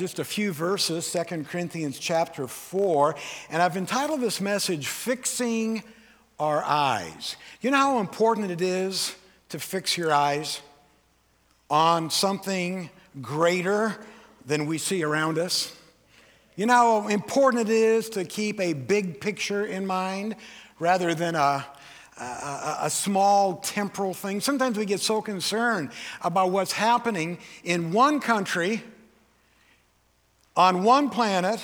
just a few verses, 2 Corinthians chapter 4, and I've entitled this message, Fixing Our Eyes. You know how important it is to fix your eyes on something greater than we see around us? You know how important it is to keep a big picture in mind rather than a, a, a, small temporal thing. Sometimes we get so concerned about what's happening in one country, on one planet,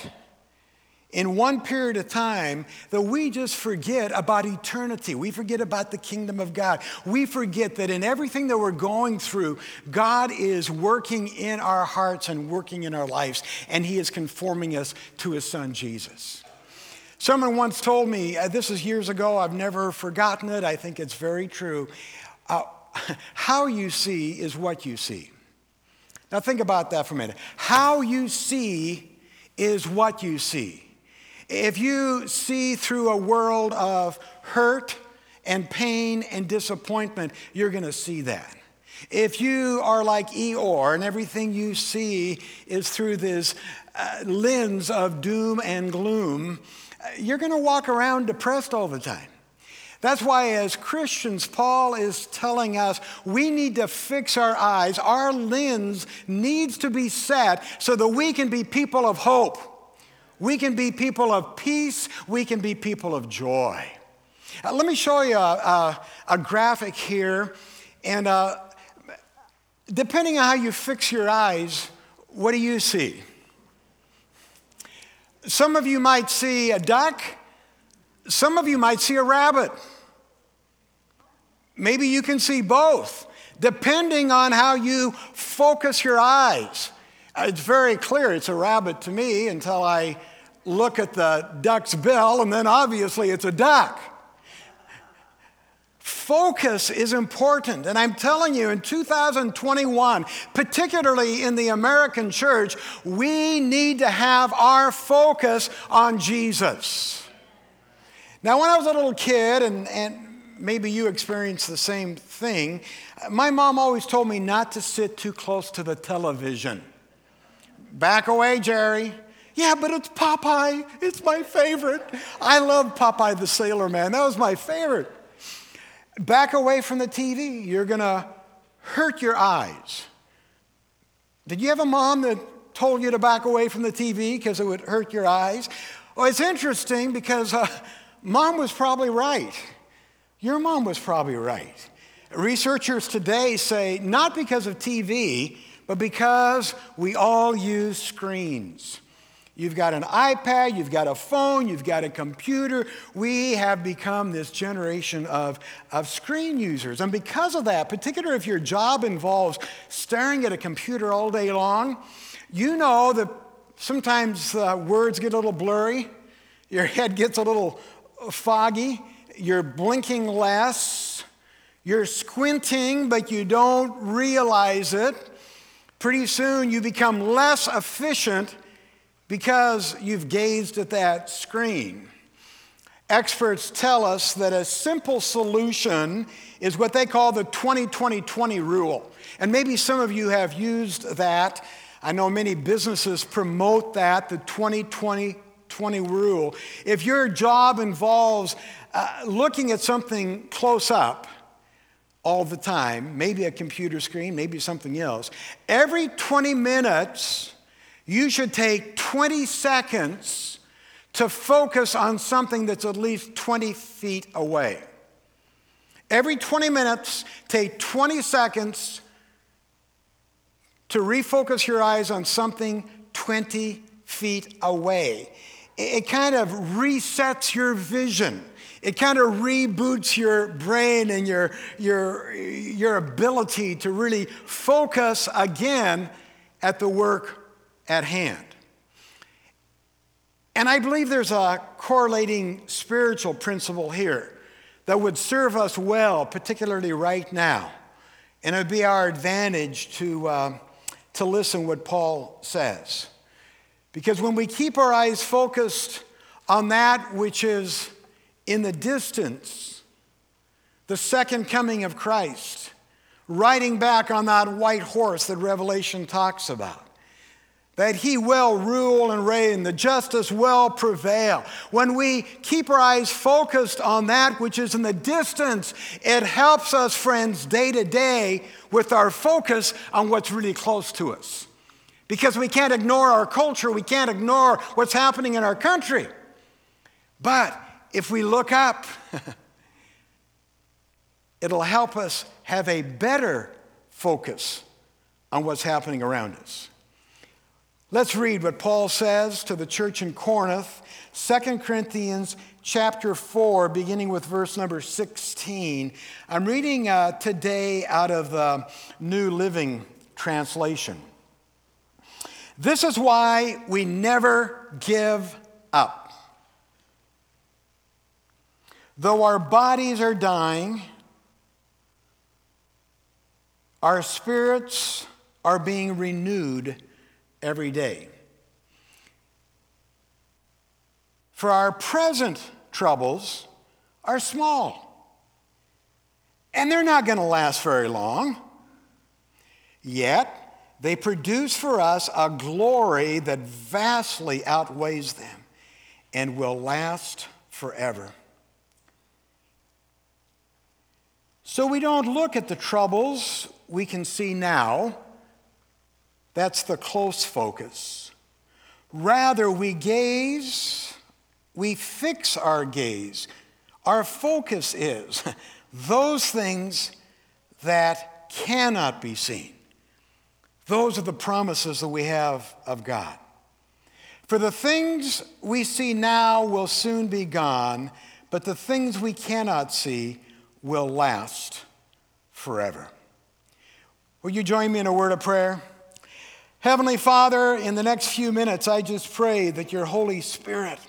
in one period of time that we just forget about eternity. We forget about the kingdom of God. We forget that in everything that we're going through, God is working in our hearts and working in our lives, and He is conforming us to His Son, Jesus. Someone once told me, uh, this is years ago, I've never forgotten it, I think it's very true. Uh, how you see is what you see. Now, think about that for a minute. How you see is what you see. If you see through a world of hurt and pain and disappointment, you're going to see that. If you are like Eeyore and everything you see is through this uh, lens of doom and gloom, you're going to walk around depressed all the time. That's why, as Christians, Paul is telling us we need to fix our eyes. Our lens needs to be set so that we can be people of hope. We can be people of peace. We can be people of joy. Uh, let me show you a, a, a graphic here. And uh, depending on how you fix your eyes, what do you see? Some of you might see a duck, some of you might see a rabbit. Maybe you can see both, depending on how you focus your eyes. It's very clear it's a rabbit to me until I look at the duck's bill, and then obviously it's a duck. Focus is important. And I'm telling you, in 2021, particularly in the American church, we need to have our focus on Jesus. Now, when I was a little kid, and, and maybe you experienced the same thing, my mom always told me not to sit too close to the television. Back away, Jerry. Yeah, but it's Popeye. It's my favorite. I love Popeye the Sailor Man. That was my favorite. Back away from the TV. You're going to hurt your eyes. Did you have a mom that told you to back away from the TV because it would hurt your eyes? Well, it's interesting because uh, mom was probably right. Your mom was probably right. Researchers today say not because of TV, but because we all use screens. You've got an iPad, you've got a phone, you've got a computer. We have become this generation of, of screen users. And because of that, particularly if your job involves staring at a computer all day long, you know that sometimes uh, words get a little blurry, your head gets a little foggy, you're blinking less, you're squinting, but you don't realize it. Pretty soon you become less efficient because you've gazed at that screen. Experts tell us that a simple solution is what they call the 20 20 20 rule. And maybe some of you have used that. I know many businesses promote that, the 20 20 20 rule. If your job involves uh, looking at something close up all the time, maybe a computer screen, maybe something else, every 20 minutes, you should take 20 seconds to focus on something that's at least 20 feet away. Every 20 minutes, take 20 seconds to refocus your eyes on something 20 feet away. It kind of resets your vision. It kind of reboots your brain and your, your, your ability to really focus again at the work at hand. And I believe there's a correlating spiritual principle here that would serve us well, particularly right now. And it would be our advantage to, uh, to listen what Paul says. Because when we keep our eyes focused on that which is in the distance, the second coming of Christ, riding back on that white horse that Revelation talks about, that he will rule and reign, the justice will prevail. When we keep our eyes focused on that which is in the distance, it helps us, friends, day to day with our focus on what's really close to us. Because we can't ignore our culture, we can't ignore what's happening in our country. But if we look up, it'll help us have a better focus on what's happening around us. Let's read what Paul says to the church in Corinth, 2 Corinthians chapter 4, beginning with verse number 16. I'm reading uh, today out of the New Living Translation. This is why we never give up. Though our bodies are dying, our spirits are being renewed every day. For our present troubles are small, and they're not going to last very long. Yet, they produce for us a glory that vastly outweighs them and will last forever. So we don't look at the troubles we can see now that's the close focus. Rather, we gaze, we fix our gaze. Our focus is those things that cannot be seen. Those are the promises that we have of God. For the things we see now will soon be gone, but the things we cannot see will last forever. Will you join me in a word of prayer? Heavenly Father, in the next few minutes, I just pray that your Holy Spirit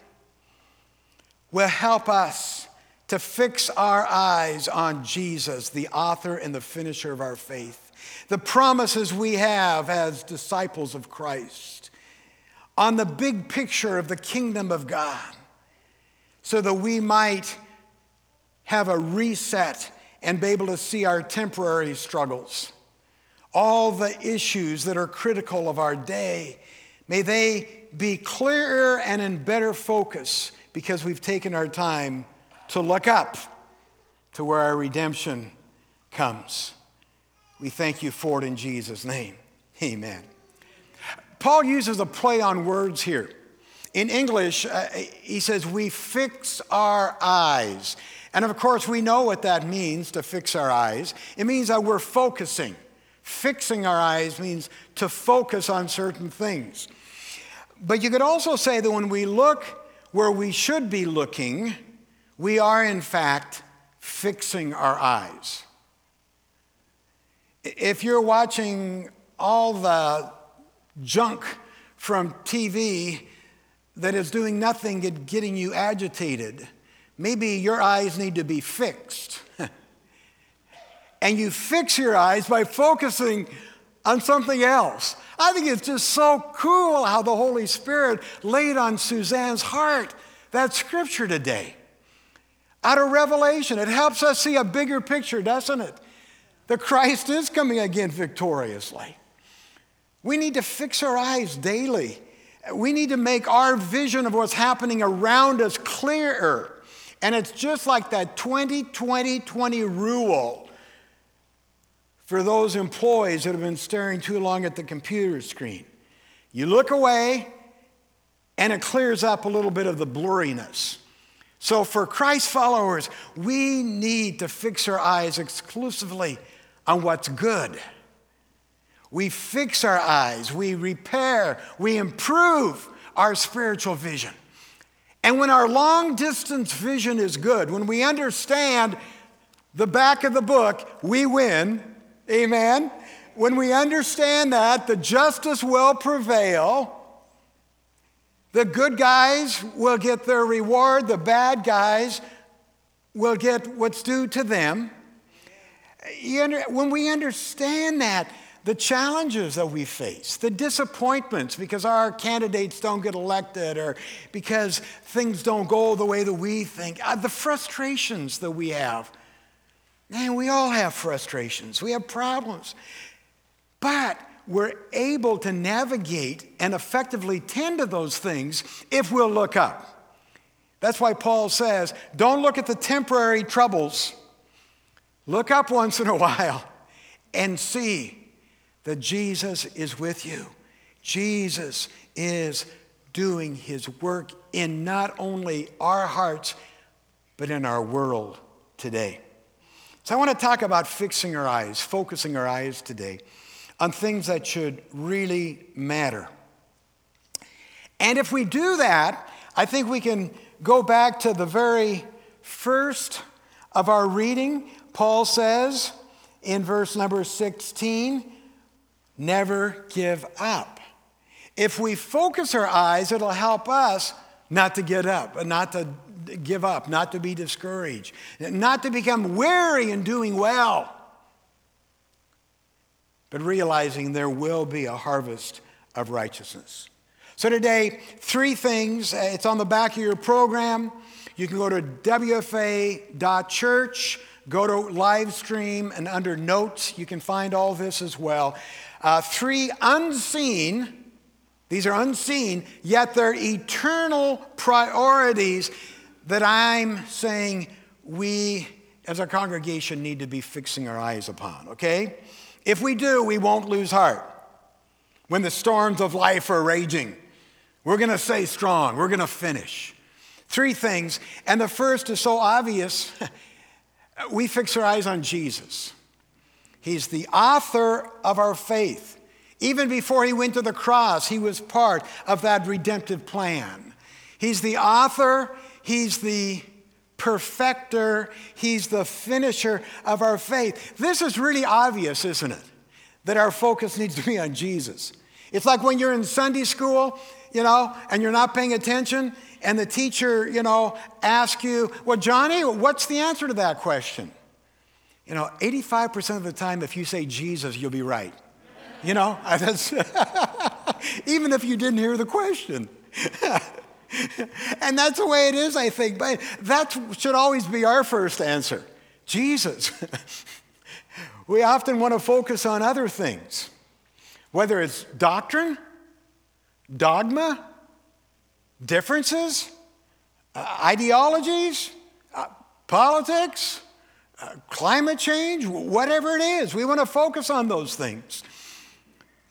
will help us to fix our eyes on Jesus, the author and the finisher of our faith, the promises we have as disciples of Christ, on the big picture of the kingdom of God, so that we might have a reset and be able to see our temporary struggles all the issues that are critical of our day. May they be clearer and in better focus because we've taken our time to look up to where our redemption comes. We thank you for it in Jesus' name. Amen. Paul uses a play on words here. In English, uh, he says, We fix our eyes. And of course, we know what that means to fix our eyes. It means that we're focusing. Fixing our eyes means to focus on certain things. But you could also say that when we look where we should be looking, we are in fact fixing our eyes. If you're watching all the junk from TV that is doing nothing but getting you agitated, maybe your eyes need to be fixed and you fix your eyes by focusing on something else. I think it's just so cool how the Holy Spirit laid on Suzanne's heart that scripture today. Out of Revelation, it helps us see a bigger picture, doesn't it? The Christ is coming again victoriously. We need to fix our eyes daily. We need to make our vision of what's happening around us clearer. And it's just like that 20 20 20 rule for those employees that have been staring too long at the computer screen. You look away, and it clears up a little bit of the blurriness. So, for Christ followers, we need to fix our eyes exclusively on what's good. We fix our eyes, we repair, we improve our spiritual vision. And when our long distance vision is good, when we understand the back of the book, we win, Amen. When we understand that, the justice will prevail. The good guys will get their reward, the bad guys will get what's due to them. When we understand that, the challenges that we face, the disappointments because our candidates don't get elected or because things don't go the way that we think, uh, the frustrations that we have, Man, we all have frustrations, we have problems. But we're able to navigate and effectively tend to those things if we'll look up. That's why Paul says, don't look at the temporary troubles. Look up once in a while and see that Jesus is with you. Jesus is doing his work in not only our hearts, but in our world today. So I want to talk about fixing our eyes, focusing our eyes today on things that should really matter. And if we do that, I think we can go back to the very first of our reading. Paul says in verse number 16, never give up. If we focus our eyes, it'll help us not to get up, not to give up, not to be discouraged, not to become weary in doing well, but realizing there will be a harvest of righteousness. So, today, three things. Uh, it's on the back of your program. You can go to wfa.church, go to live stream, and under notes, you can find all this as well. Uh, three unseen, these are unseen, yet they're eternal priorities that I'm saying we as a congregation need to be fixing our eyes upon, okay? If we do, we won't lose heart. When the storms of life are raging, we're gonna stay strong, we're gonna finish. Three things, and the first is so obvious we fix our eyes on Jesus. He's the author of our faith. Even before he went to the cross, he was part of that redemptive plan. He's the author He's the perfecter, He's the finisher of our faith. This is really obvious, isn't it? That our focus needs to be on Jesus. It's like when you're in Sunday school, you know, and you're not paying attention, and the teacher, you know, asks you, Well, Johnny, what's the answer to that question? You know, 85% of the time, if you say Jesus, you'll be right. You know, even if you didn't hear the question. and that's the way it is, I think. But that should always be our first answer Jesus. we often want to focus on other things, whether it's doctrine, dogma, differences, uh, ideologies, uh, politics, uh, climate change, whatever it is. We want to focus on those things.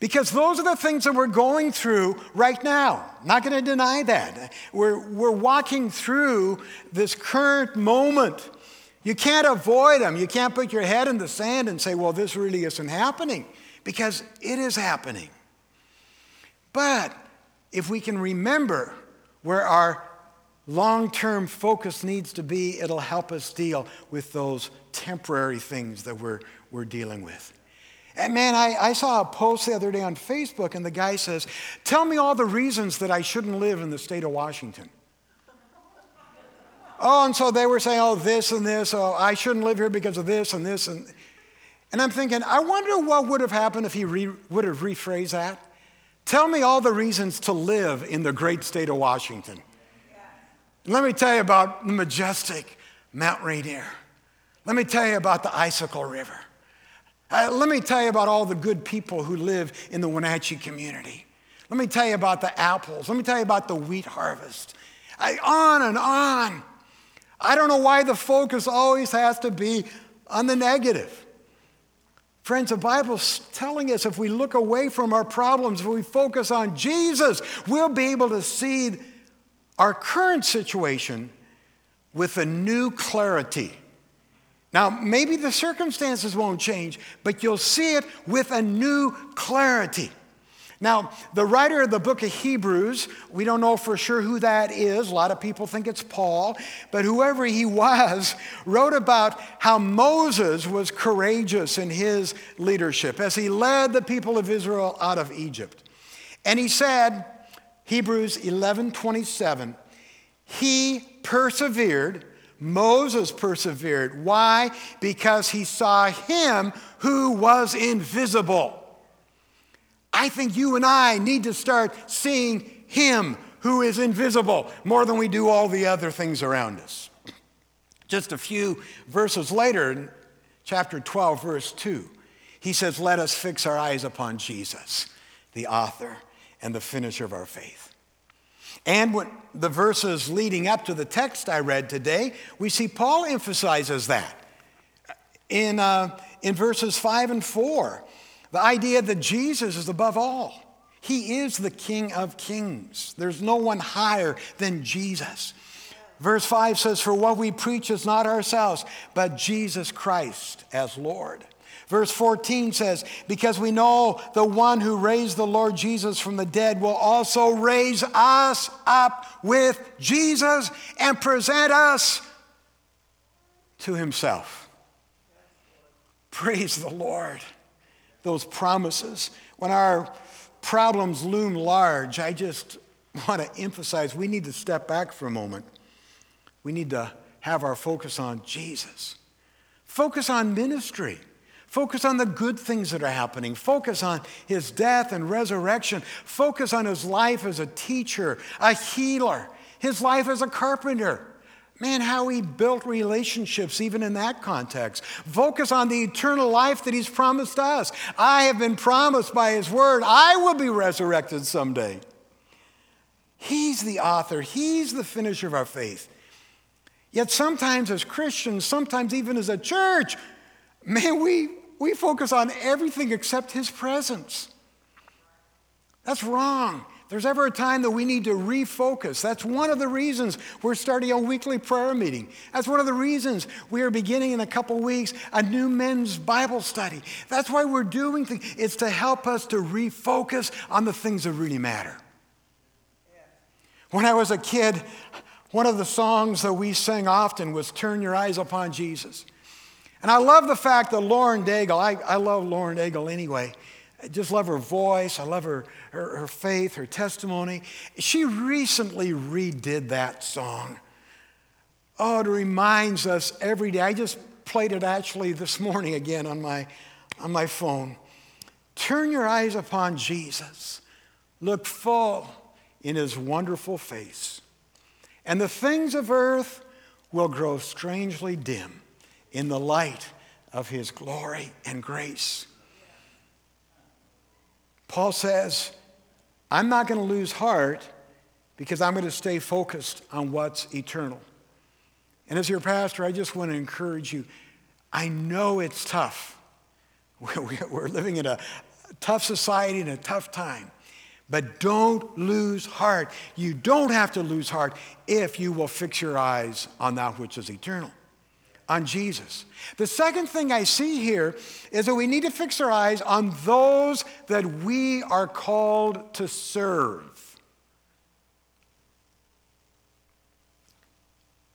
Because those are the things that we're going through right now. Not going to deny that. We're, we're walking through this current moment. You can't avoid them. You can't put your head in the sand and say, well, this really isn't happening, because it is happening. But if we can remember where our long term focus needs to be, it'll help us deal with those temporary things that we're, we're dealing with. And man, I, I saw a post the other day on Facebook, and the guy says, Tell me all the reasons that I shouldn't live in the state of Washington. oh, and so they were saying, Oh, this and this, oh, I shouldn't live here because of this and this. And, and I'm thinking, I wonder what would have happened if he re, would have rephrased that. Tell me all the reasons to live in the great state of Washington. Let me tell you about the majestic Mount Rainier. Let me tell you about the Icicle River. Uh, let me tell you about all the good people who live in the Wenatchee community. Let me tell you about the apples. Let me tell you about the wheat harvest. I, on and on. I don't know why the focus always has to be on the negative. Friends, the Bible's telling us if we look away from our problems, if we focus on Jesus, we'll be able to see our current situation with a new clarity. Now, maybe the circumstances won't change, but you'll see it with a new clarity. Now, the writer of the book of Hebrews, we don't know for sure who that is. A lot of people think it's Paul, but whoever he was, wrote about how Moses was courageous in his leadership as he led the people of Israel out of Egypt. And he said, Hebrews 11 27, he persevered Moses persevered. Why? Because he saw him who was invisible. I think you and I need to start seeing him who is invisible more than we do all the other things around us. Just a few verses later, in chapter 12, verse 2, he says, Let us fix our eyes upon Jesus, the author and the finisher of our faith. And when the verses leading up to the text I read today, we see Paul emphasizes that. In, uh, in verses 5 and 4, the idea that Jesus is above all. He is the King of kings. There's no one higher than Jesus. Verse 5 says, For what we preach is not ourselves, but Jesus Christ as Lord. Verse 14 says, Because we know the one who raised the Lord Jesus from the dead will also raise us up with Jesus and present us to himself. Praise the Lord. Those promises. When our problems loom large, I just want to emphasize we need to step back for a moment. We need to have our focus on Jesus. Focus on ministry. Focus on the good things that are happening. Focus on his death and resurrection. Focus on his life as a teacher, a healer, his life as a carpenter. Man, how he built relationships even in that context. Focus on the eternal life that he's promised us. I have been promised by his word, I will be resurrected someday. He's the author, he's the finisher of our faith. Yet sometimes as Christians, sometimes even as a church, man, we, we focus on everything except his presence. That's wrong there's ever a time that we need to refocus, that's one of the reasons we're starting a weekly prayer meeting. That's one of the reasons we are beginning in a couple weeks a new men's Bible study. That's why we're doing things. It's to help us to refocus on the things that really matter. When I was a kid, one of the songs that we sang often was Turn Your Eyes Upon Jesus. And I love the fact that Lauren Daigle, I, I love Lauren Daigle anyway. I just love her voice. I love her, her, her faith, her testimony. She recently redid that song. Oh, it reminds us every day. I just played it actually this morning again on my, on my phone. Turn your eyes upon Jesus. Look full in his wonderful face. And the things of earth will grow strangely dim in the light of his glory and grace. Paul says, I'm not going to lose heart because I'm going to stay focused on what's eternal. And as your pastor, I just want to encourage you. I know it's tough. We're living in a tough society and a tough time. But don't lose heart. You don't have to lose heart if you will fix your eyes on that which is eternal on Jesus. The second thing I see here is that we need to fix our eyes on those that we are called to serve.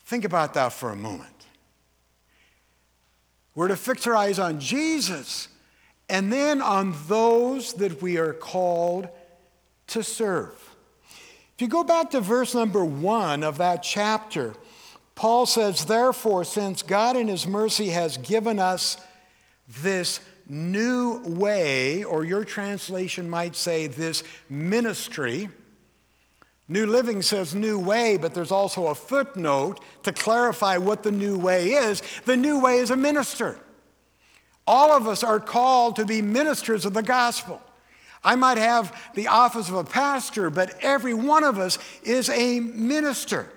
Think about that for a moment. We're to fix our eyes on Jesus and then on those that we are called to serve. If you go back to verse number one of that chapter, Paul says, Therefore, since God in His mercy has given us this new way, or your translation might say this ministry, New Living says new way, but there's also a footnote to clarify what the new way is. The new way is a minister. All of us are called to be ministers of the gospel. I might have the office of a pastor, but every one of us is a minister.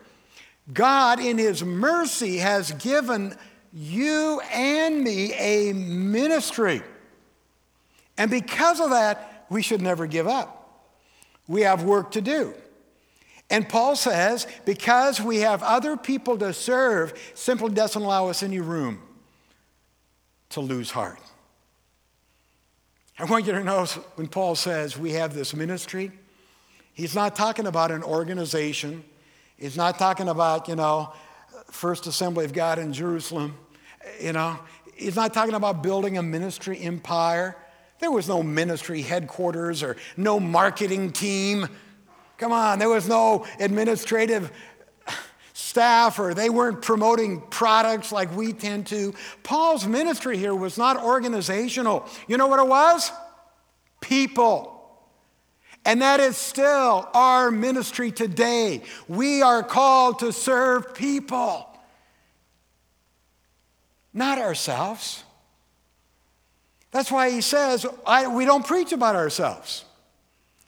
God, in His mercy, has given you and me a ministry. And because of that, we should never give up. We have work to do. And Paul says, because we have other people to serve, simply doesn't allow us any room to lose heart. I want you to know when Paul says we have this ministry, he's not talking about an organization. He's not talking about, you know, First Assembly of God in Jerusalem. You know, he's not talking about building a ministry empire. There was no ministry headquarters or no marketing team. Come on, there was no administrative staff or they weren't promoting products like we tend to. Paul's ministry here was not organizational. You know what it was? People. And that is still our ministry today. We are called to serve people, not ourselves. That's why he says we don't preach about ourselves.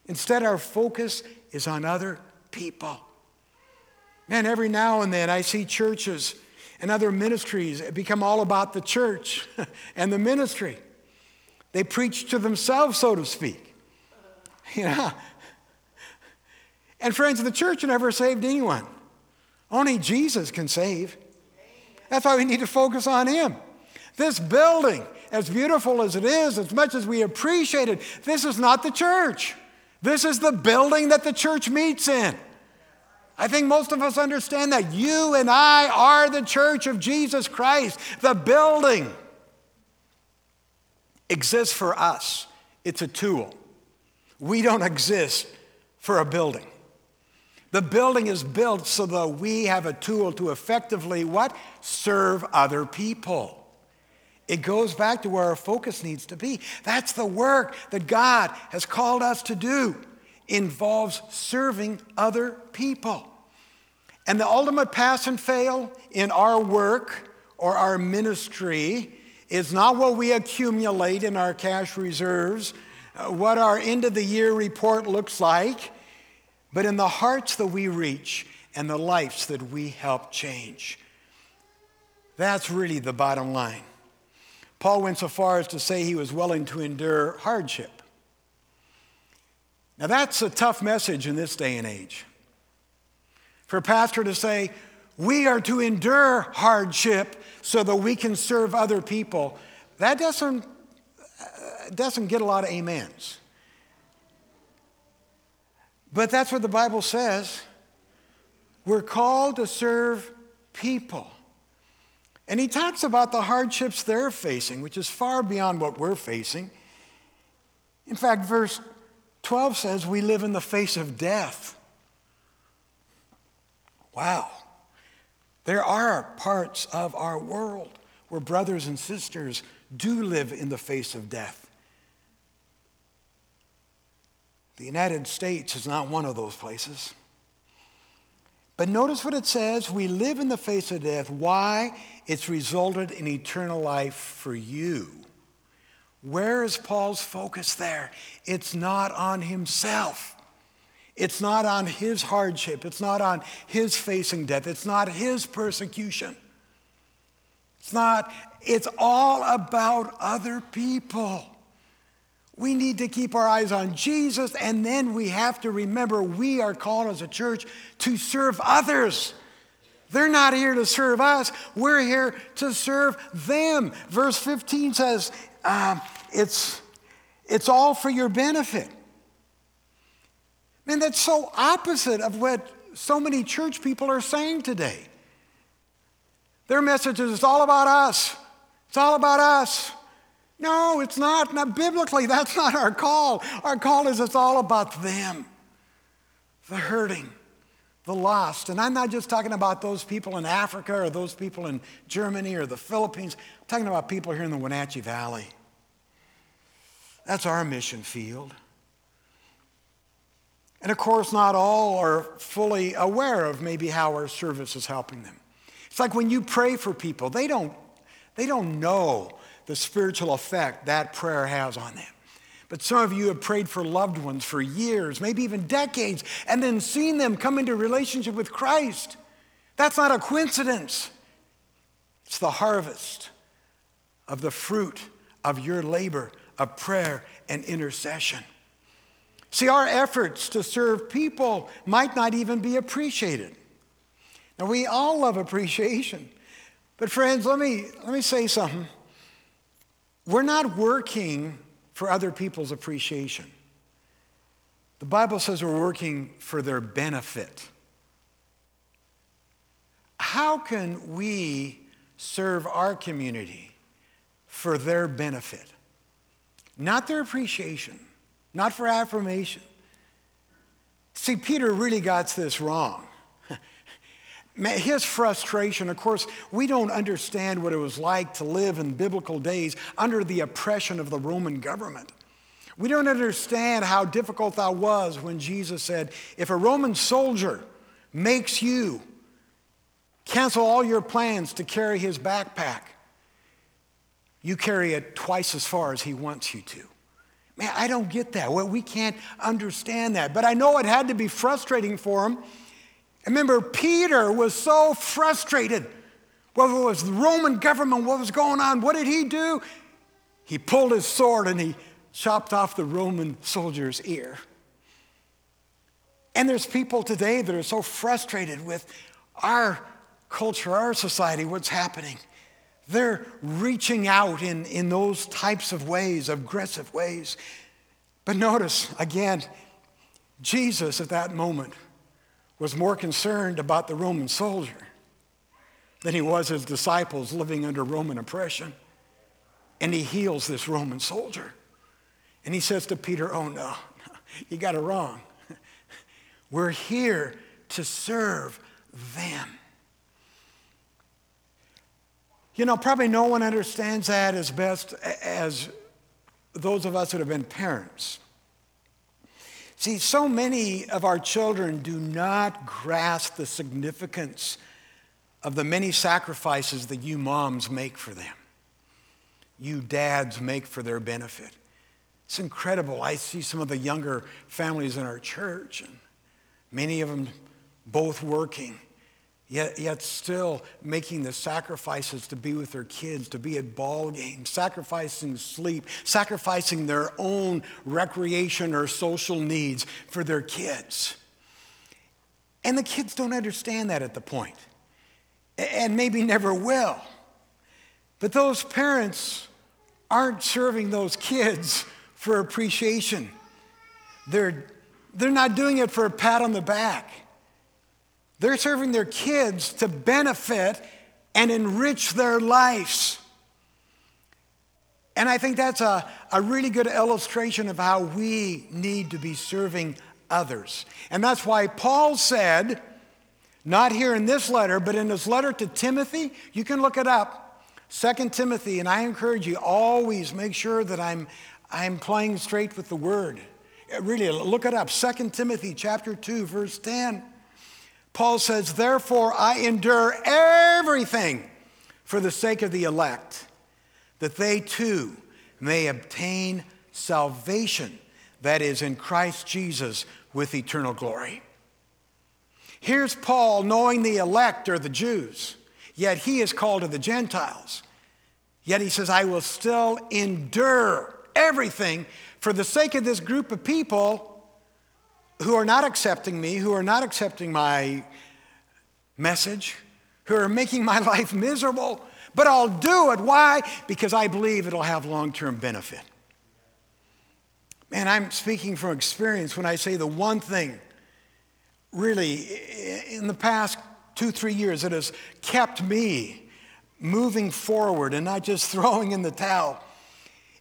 Instead, our focus is on other people. Man, every now and then I see churches and other ministries become all about the church and the ministry. They preach to themselves, so to speak. Yeah. And friends, the church never saved anyone. Only Jesus can save. That's why we need to focus on Him. This building, as beautiful as it is, as much as we appreciate it, this is not the church. This is the building that the church meets in. I think most of us understand that you and I are the church of Jesus Christ. The building exists for us, it's a tool. We don't exist for a building. The building is built so that we have a tool to effectively what? Serve other people. It goes back to where our focus needs to be. That's the work that God has called us to do. Involves serving other people. And the ultimate pass and fail in our work or our ministry is not what we accumulate in our cash reserves, what our end of the year report looks like, but in the hearts that we reach and the lives that we help change. That's really the bottom line. Paul went so far as to say he was willing to endure hardship. Now, that's a tough message in this day and age for a pastor to say, we are to endure hardship so that we can serve other people, that doesn't, doesn't get a lot of amens. But that's what the Bible says. We're called to serve people. And he talks about the hardships they're facing, which is far beyond what we're facing. In fact, verse 12 says, We live in the face of death. Wow. There are parts of our world where brothers and sisters do live in the face of death. The United States is not one of those places. But notice what it says we live in the face of death. Why? It's resulted in eternal life for you. Where is Paul's focus there? It's not on himself. It's not on his hardship. It's not on his facing death. It's not his persecution. It's not, it's all about other people. We need to keep our eyes on Jesus, and then we have to remember we are called as a church to serve others. They're not here to serve us, we're here to serve them. Verse 15 says, um, it's, it's all for your benefit. Man, that's so opposite of what so many church people are saying today. Their message is it's all about us. It's all about us. No, it's not. Not biblically, that's not our call. Our call is it's all about them. The hurting, the lost. And I'm not just talking about those people in Africa or those people in Germany or the Philippines. I'm talking about people here in the Wenatchee Valley. That's our mission field. And of course, not all are fully aware of maybe how our service is helping them. It's like when you pray for people, they don't, they don't know the spiritual effect that prayer has on them. But some of you have prayed for loved ones for years, maybe even decades, and then seen them come into relationship with Christ. That's not a coincidence. It's the harvest of the fruit of your labor of prayer and intercession. See, our efforts to serve people might not even be appreciated. Now, we all love appreciation. But, friends, let me, let me say something. We're not working for other people's appreciation. The Bible says we're working for their benefit. How can we serve our community for their benefit? Not their appreciation not for affirmation. See, Peter really got this wrong. His frustration, of course, we don't understand what it was like to live in biblical days under the oppression of the Roman government. We don't understand how difficult that was when Jesus said, If a Roman soldier makes you cancel all your plans to carry his backpack, you carry it twice as far as He wants you to. Man, I don't get that. Well, we can't understand that. But I know it had to be frustrating for him. Remember, Peter was so frustrated. Whether it was the Roman government, what was going on, what did he do? He pulled his sword and he chopped off the Roman soldier's ear. And there's people today that are so frustrated with our culture, our society, what's happening. They're reaching out in, in those types of ways, aggressive ways. But notice, again, Jesus at that moment was more concerned about the Roman soldier than he was his disciples living under Roman oppression. And he heals this Roman soldier. And he says to Peter, Oh, no, you got it wrong. We're here to serve them. You know, probably no one understands that as best as those of us that have been parents. See, so many of our children do not grasp the significance of the many sacrifices that you moms make for them, you dads make for their benefit. It's incredible. I see some of the younger families in our church, and many of them both working yet, yet still making the sacrifices to be with their kids, to be at ball games, sacrificing sleep, sacrificing their own recreation or social needs for their kids. And the kids don't understand that at the point, and maybe never will. But those parents aren't serving those kids for appreciation. They're, they're not doing it for a pat on the back. They're serving their kids to benefit and enrich their lives. And I think that's a, a really good illustration of how we need to be serving others. And that's why Paul said, not here in this letter, but in his letter to Timothy, you can look it up. Second Timothy, and I encourage you always make sure that I'm, I'm playing straight with the word. Really, look it up. Second Timothy chapter 2, verse 10. Paul says, Therefore, I endure everything for the sake of the elect, that they too may obtain salvation that is in Christ Jesus with eternal glory. Here's Paul knowing the elect are the Jews, yet he is called to the Gentiles. Yet he says, I will still endure everything for the sake of this group of people who are not accepting me, who are not accepting my message, who are making my life miserable, but I'll do it. Why? Because I believe it'll have long term benefit. Man, I'm speaking from experience when I say the one thing really in the past two, three years that has kept me moving forward and not just throwing in the towel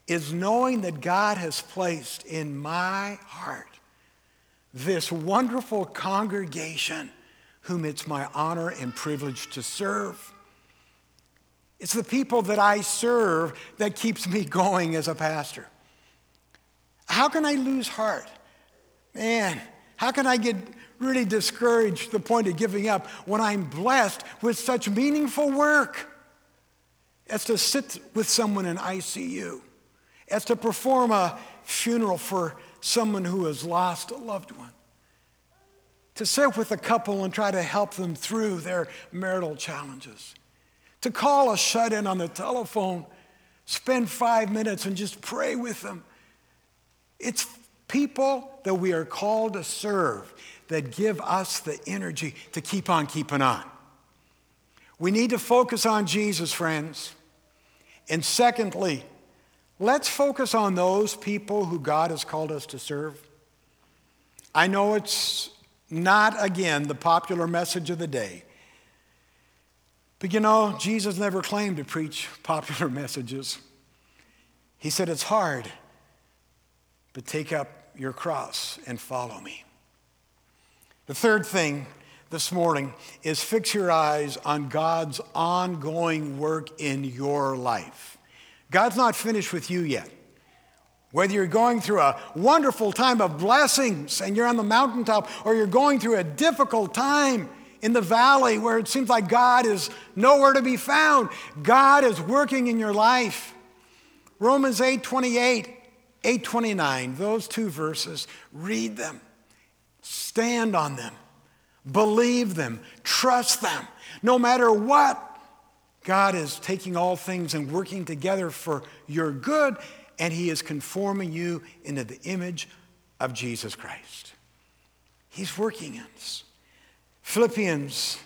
is knowing that God has placed in my heart this wonderful congregation whom it's my honor and privilege to serve. It's the people that I serve that keeps me going as a pastor. How can I lose heart? Man, how can I get really discouraged to the point of giving up when I'm blessed with such meaningful work? As to sit with someone in ICU, as to perform a funeral for someone who has lost a loved one. To sit with a couple and try to help them through their marital challenges. To call a shut in on the telephone, spend five minutes and just pray with them. It's people that we are called to serve that give us the energy to keep on keeping on. We need to focus on Jesus, friends. And secondly, Let's focus on those people who God has called us to serve. I know it's not, again, the popular message of the day. But you know, Jesus never claimed to preach popular messages. He said, It's hard, but take up your cross and follow me. The third thing this morning is fix your eyes on God's ongoing work in your life. God's not finished with you yet. Whether you're going through a wonderful time of blessings and you're on the mountaintop, or you're going through a difficult time in the valley where it seems like God is nowhere to be found, God is working in your life. Romans 8 28, 8 29, those two verses, read them, stand on them, believe them, trust them. No matter what, God is taking all things and working together for your good, and He is conforming you into the image of Jesus Christ. He's working in us. Philippians,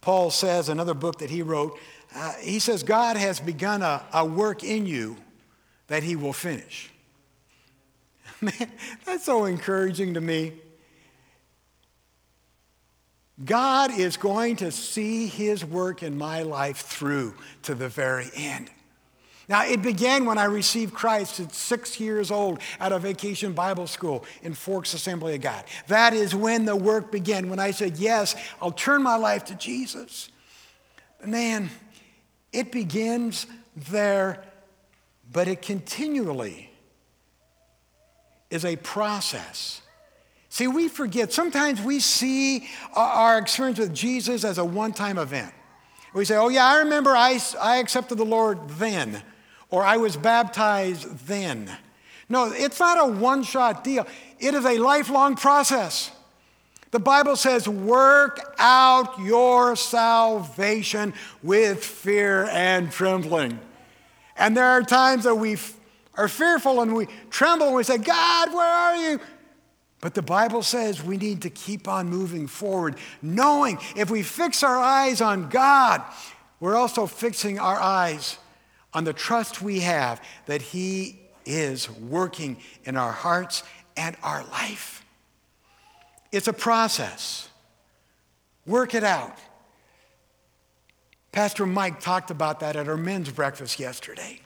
Paul says, another book that he wrote, uh, he says, God has begun a, a work in you that he will finish. Man, that's so encouraging to me. God is going to see his work in my life through to the very end. Now, it began when I received Christ at six years old at a vacation Bible school in Forks Assembly of God. That is when the work began, when I said, Yes, I'll turn my life to Jesus. Man, it begins there, but it continually is a process. See, we forget. Sometimes we see uh, our experience with Jesus as a one time event. We say, oh, yeah, I remember I, I accepted the Lord then or I was baptized then. No, it's not a one shot deal, it is a lifelong process. The Bible says, work out your salvation with fear and trembling. And there are times that we are fearful and we tremble and we say, God, where are you? But the Bible says we need to keep on moving forward, knowing if we fix our eyes on God, we're also fixing our eyes on the trust we have that He is working in our hearts and our life. It's a process. Work it out. Pastor Mike talked about that at our men's breakfast yesterday.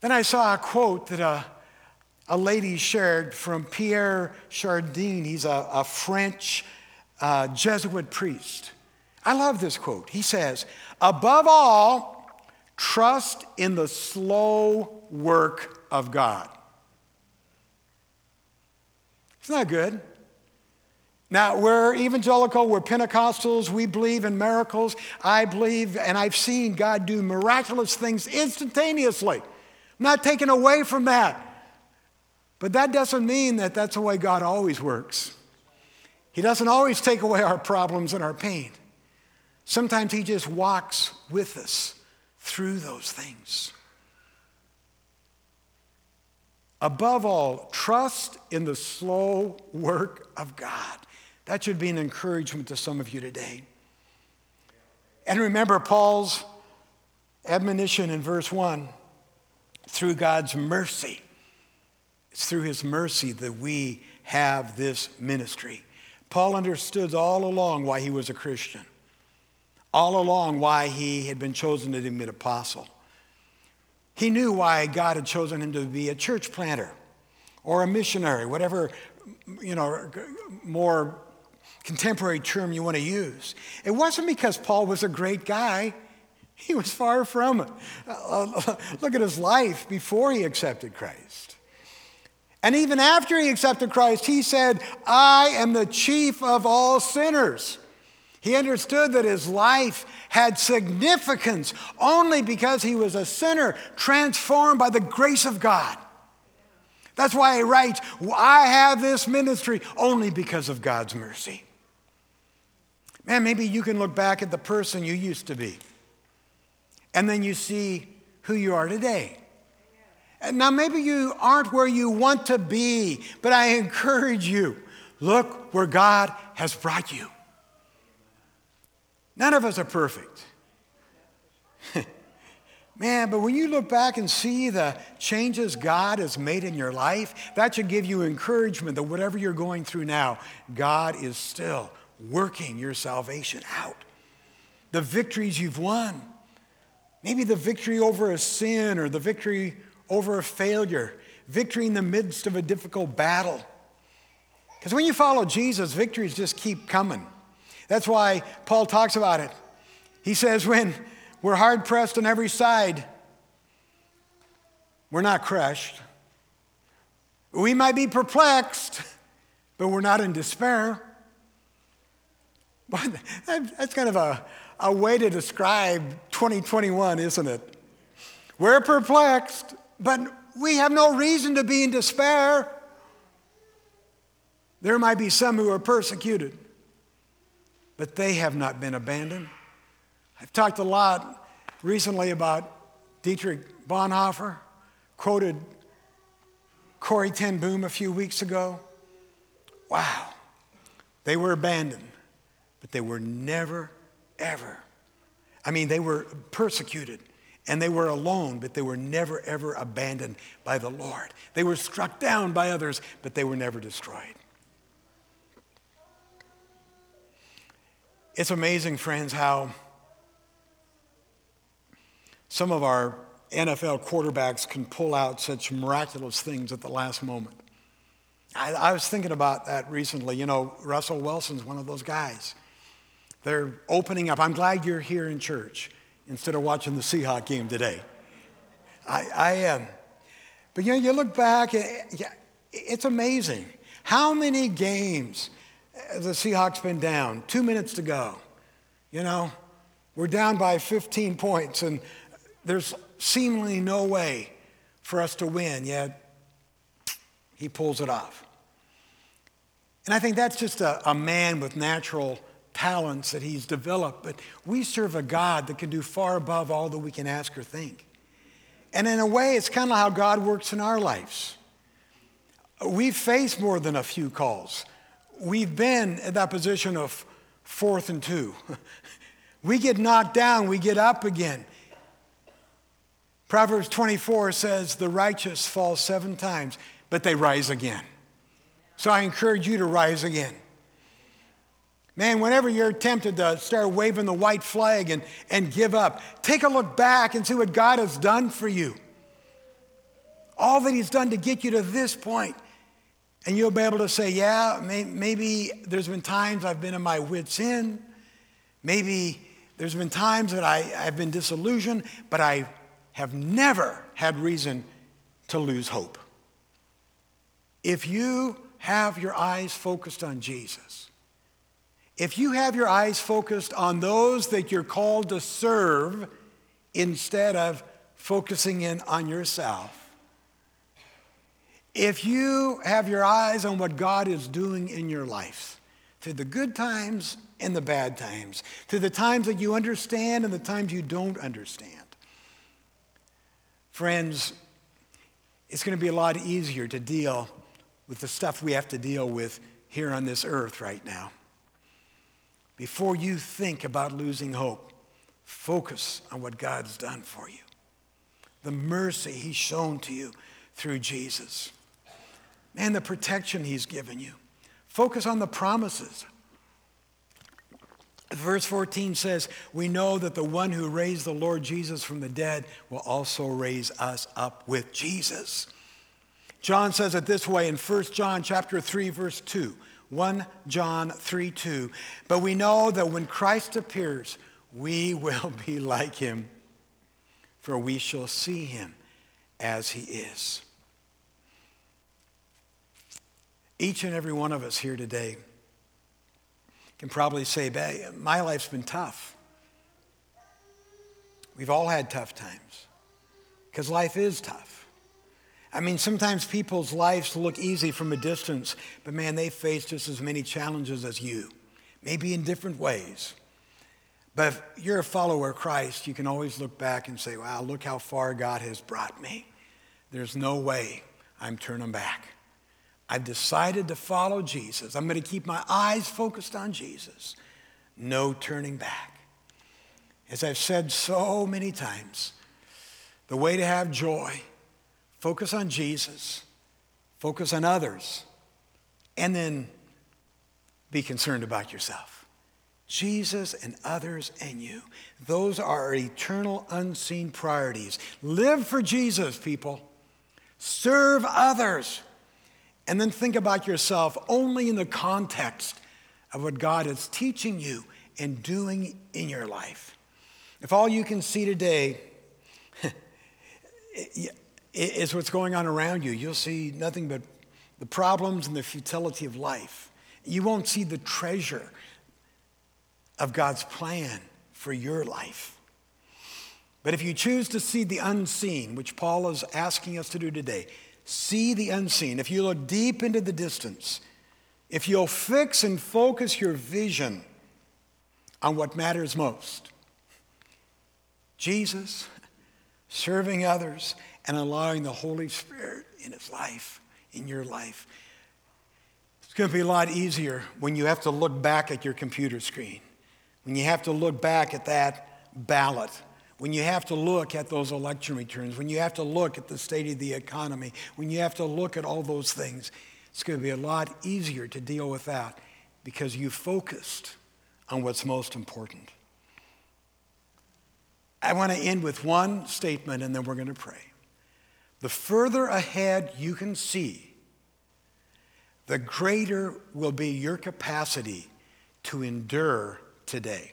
Then I saw a quote that a, a lady shared from Pierre Chardin. He's a, a French uh, Jesuit priest. I love this quote. He says, Above all, trust in the slow work of God. Isn't that good? Now, we're evangelical, we're Pentecostals, we believe in miracles. I believe, and I've seen God do miraculous things instantaneously. I'm not taken away from that. But that doesn't mean that that's the way God always works. He doesn't always take away our problems and our pain. Sometimes He just walks with us through those things. Above all, trust in the slow work of God. That should be an encouragement to some of you today. And remember Paul's admonition in verse 1 through God's mercy. It's through his mercy that we have this ministry. Paul understood all along why he was a Christian all along why he had been chosen to be an apostle. He knew why God had chosen him to be a church planter or a missionary, whatever, you know, more contemporary term you want to use. It wasn't because Paul was a great guy. He was far from it. Uh, look at his life before he accepted Christ. And even after he accepted Christ, he said, I am the chief of all sinners. He understood that his life had significance only because he was a sinner transformed by the grace of God. That's why he writes, I have this ministry only because of God's mercy. Man, maybe you can look back at the person you used to be, and then you see who you are today. Now, maybe you aren't where you want to be, but I encourage you look where God has brought you. None of us are perfect. Man, but when you look back and see the changes God has made in your life, that should give you encouragement that whatever you're going through now, God is still working your salvation out. The victories you've won, maybe the victory over a sin or the victory over a failure, victory in the midst of a difficult battle. Because when you follow Jesus, victories just keep coming. That's why Paul talks about it. He says, when we're hard pressed on every side, we're not crushed. We might be perplexed, but we're not in despair. But that's kind of a, a way to describe 2021, isn't it? We're perplexed, but we have no reason to be in despair. There might be some who are persecuted, but they have not been abandoned. I've talked a lot recently about Dietrich Bonhoeffer, quoted Corrie ten Boom a few weeks ago. Wow, they were abandoned, but they were never, ever. I mean, they were persecuted and they were alone, but they were never, ever abandoned by the Lord. They were struck down by others, but they were never destroyed. It's amazing, friends, how some of our NFL quarterbacks can pull out such miraculous things at the last moment. I, I, was thinking about that recently. You know, Russell Wilson's one of those guys. They're opening up. I'm glad you're here in church instead of watching the Seahawk game today. I, I am. Um, but you know, you look back, it's amazing how many games the Seahawks been down, two minutes to go. You know, we're down by 15 points, and there's seemingly no way for us to win, yet he pulls it off. And I think that's just a, a man with natural talents that he's developed, but we serve a God that can do far above all that we can ask or think. And in a way, it's kind of how God works in our lives. We've faced more than a few calls we've been in that position of fourth and two. we get knocked down, we get up again. Proverbs 24 says, The righteous fall seven times, but they rise again. So I encourage you to rise again. Man, whenever you're tempted to start waving the white flag and, and give up, take a look back and see what God has done for you. All that He's done to get you to this point. And you'll be able to say, yeah, may, maybe there's been times I've been in my wits' end. Maybe there's been times that I, I've been disillusioned, but I have never had reason to lose hope. If you have your eyes focused on Jesus, if you have your eyes focused on those that you're called to serve instead of focusing in on yourself, if you have your eyes on what God is doing in your life, through the good times and the bad times, through the times that you understand and the times you don't understand, friends, it's going to be a lot easier to deal with the stuff we have to deal with here on this earth right now. Before you think about losing hope, focus on what God's done for you, the mercy He's shown to you through Jesus and the protection He's given you. Focus on the promises. Verse 14 says, We know that the one who raised the Lord Jesus from the dead will also raise us up with Jesus. John says it this way in 1 John chapter 3 verse 2. 1 John 3 2. But we know that when Christ appears, we will be like him, for we shall see him as he is. Each and every one of us here today can probably say, My life's been tough. We've all had tough times because life is tough. I mean, sometimes people's lives look easy from a distance, but man, they face just as many challenges as you, maybe in different ways. But if you're a follower of Christ, you can always look back and say, wow, look how far God has brought me. There's no way I'm turning back. I've decided to follow Jesus. I'm going to keep my eyes focused on Jesus. No turning back. As I've said so many times, the way to have joy, focus on Jesus, focus on others, and then be concerned about yourself. Jesus and others and you. Those are eternal, unseen priorities. Live for Jesus, people. Serve others. And then think about yourself only in the context of what God is teaching you and doing in your life. If all you can see today is what's going on around you, you'll see nothing but the problems and the futility of life. You won't see the treasure of God's plan for your life. But if you choose to see the unseen, which Paul is asking us to do today, see the unseen. If you look deep into the distance, if you'll fix and focus your vision on what matters most Jesus, serving others, and allowing the Holy Spirit in his life, in your life. It's going to be a lot easier when you have to look back at your computer screen, when you have to look back at that ballot, when you have to look at those election returns, when you have to look at the state of the economy, when you have to look at all those things. It's going to be a lot easier to deal with that because you focused on what's most important. I want to end with one statement and then we're going to pray. The further ahead you can see, the greater will be your capacity to endure today.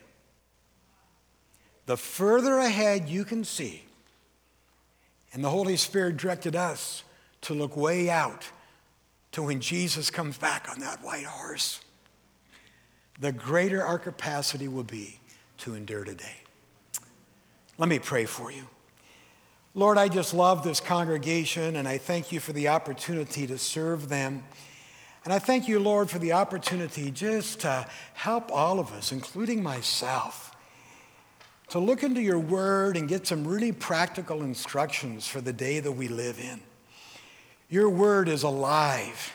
The further ahead you can see, and the Holy Spirit directed us to look way out to when Jesus comes back on that white horse, the greater our capacity will be to endure today. Let me pray for you. Lord, I just love this congregation and I thank you for the opportunity to serve them. And I thank you, Lord, for the opportunity just to help all of us, including myself, to look into your word and get some really practical instructions for the day that we live in. Your word is alive.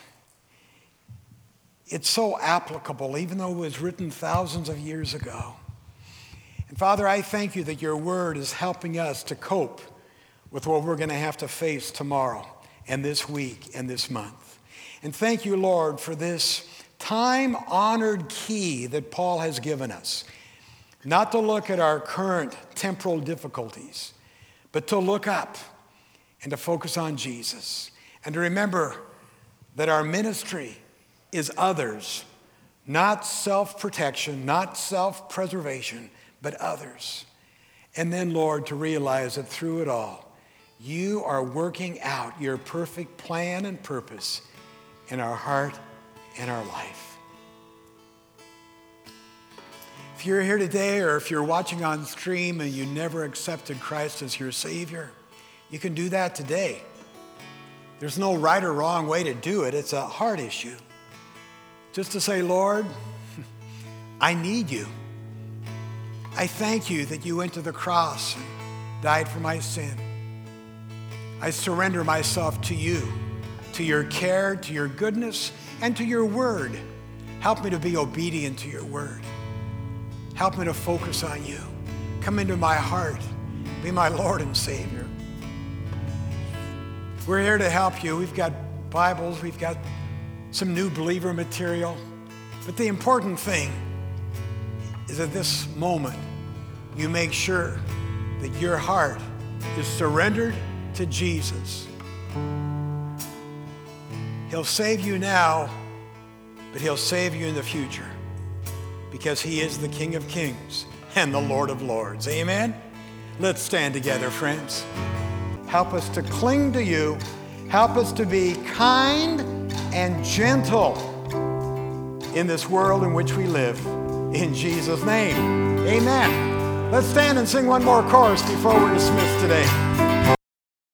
It's so applicable, even though it was written thousands of years ago. And Father, I thank you that your word is helping us to cope with what we're going to have to face tomorrow and this week and this month. And thank you, Lord, for this time honored key that Paul has given us. Not to look at our current temporal difficulties, but to look up and to focus on Jesus. And to remember that our ministry is others, not self protection, not self preservation but others. And then, Lord, to realize that through it all, you are working out your perfect plan and purpose in our heart and our life. If you're here today or if you're watching on stream and you never accepted Christ as your Savior, you can do that today. There's no right or wrong way to do it, it's a heart issue. Just to say, Lord, I need you. I thank you that you went to the cross and died for my sin. I surrender myself to you, to your care, to your goodness, and to your word. Help me to be obedient to your word. Help me to focus on you. Come into my heart. Be my Lord and Savior. We're here to help you. We've got Bibles, we've got some new believer material. But the important thing is at this moment, you make sure that your heart is surrendered to Jesus. He'll save you now, but He'll save you in the future because He is the King of Kings and the Lord of Lords. Amen? Let's stand together, friends. Help us to cling to you. Help us to be kind and gentle in this world in which we live. In Jesus' name, amen. Let's stand and sing one more chorus before we're dismissed today.